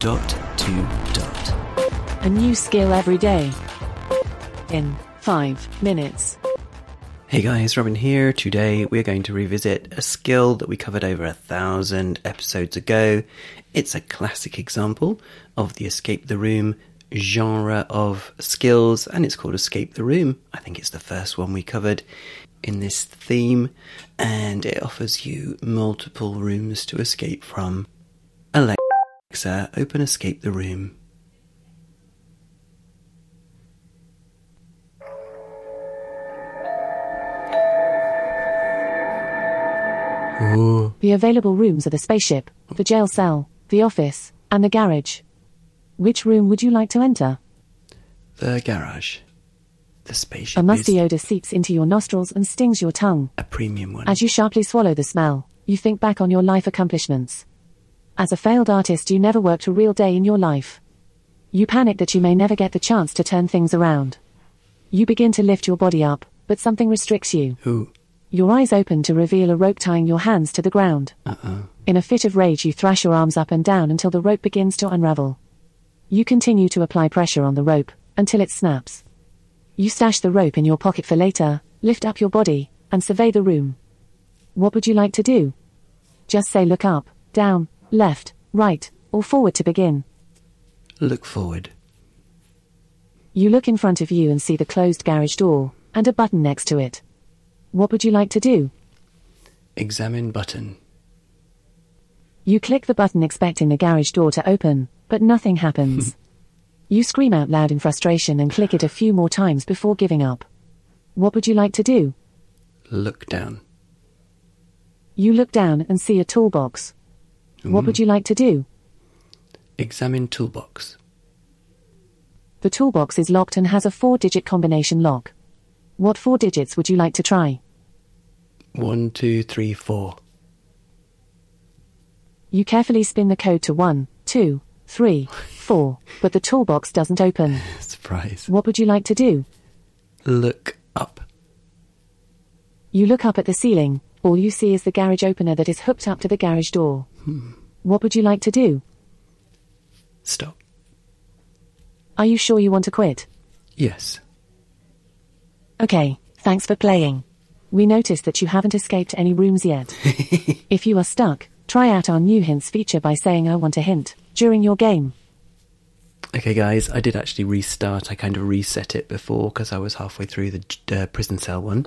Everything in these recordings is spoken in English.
Dot to dot. A new skill every day. In 5 minutes. Hey guys, Robin here. Today we're going to revisit a skill that we covered over a thousand episodes ago. It's a classic example of the escape the room genre of skills, and it's called Escape the Room. I think it's the first one we covered in this theme, and it offers you multiple rooms to escape from. Alexa, open Escape the Room. Ooh. The available rooms are the spaceship, the jail cell, the office, and the garage. Which room would you like to enter? The garage. The spaceship. A musty is odor seeps into your nostrils and stings your tongue. a premium one. As you sharply swallow the smell, you think back on your life accomplishments. As a failed artist, you never worked a real day in your life. You panic that you may never get the chance to turn things around. You begin to lift your body up, but something restricts you. Ooh. Your eyes open to reveal a rope tying your hands to the ground. Uh-oh. In a fit of rage, you thrash your arms up and down until the rope begins to unravel. You continue to apply pressure on the rope until it snaps. You stash the rope in your pocket for later, lift up your body, and survey the room. What would you like to do? Just say look up, down, left, right, or forward to begin. Look forward. You look in front of you and see the closed garage door, and a button next to it. What would you like to do? Examine button. You click the button expecting the garage door to open, but nothing happens. you scream out loud in frustration and click it a few more times before giving up. What would you like to do? Look down. You look down and see a toolbox. What would you like to do? Examine toolbox. The toolbox is locked and has a four digit combination lock. What four digits would you like to try? One, two, three, four. You carefully spin the code to one, two, three, four, but the toolbox doesn't open. Surprise. What would you like to do? Look up. You look up at the ceiling. All you see is the garage opener that is hooked up to the garage door. What would you like to do? Stop. Are you sure you want to quit? Yes. Okay, thanks for playing. We noticed that you haven't escaped any rooms yet. if you are stuck, try out our new hints feature by saying I want a hint during your game. Okay, guys, I did actually restart. I kind of reset it before because I was halfway through the uh, prison cell one.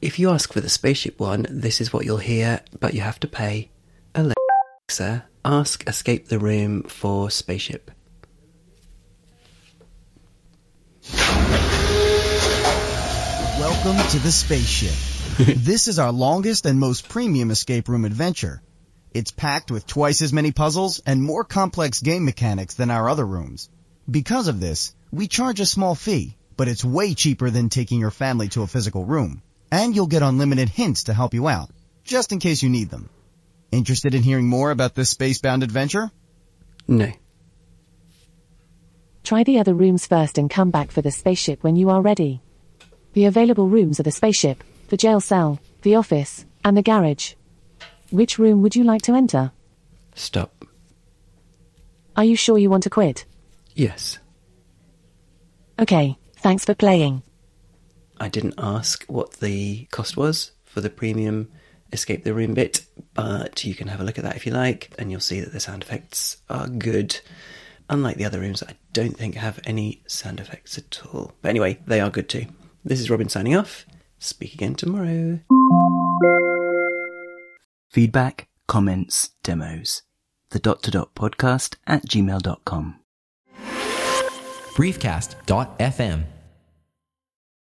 If you ask for the spaceship one, this is what you'll hear, but you have to pay. Alexa, ask Escape the Room for spaceship. Welcome to the spaceship. this is our longest and most premium escape room adventure. It's packed with twice as many puzzles and more complex game mechanics than our other rooms. Because of this, we charge a small fee, but it's way cheaper than taking your family to a physical room. And you'll get unlimited hints to help you out, just in case you need them. Interested in hearing more about this spacebound adventure? No. Try the other rooms first and come back for the spaceship when you are ready. The available rooms are the spaceship, the jail cell, the office, and the garage. Which room would you like to enter? Stop. Are you sure you want to quit? Yes. Okay, thanks for playing. I didn't ask what the cost was for the premium escape the room bit, but you can have a look at that if you like, and you'll see that the sound effects are good. Unlike the other rooms, I don't think have any sound effects at all. But anyway, they are good too. This is Robin signing off. Speak again tomorrow. Feedback, comments, demos. The dot to dot podcast at gmail.com. briefcast.fm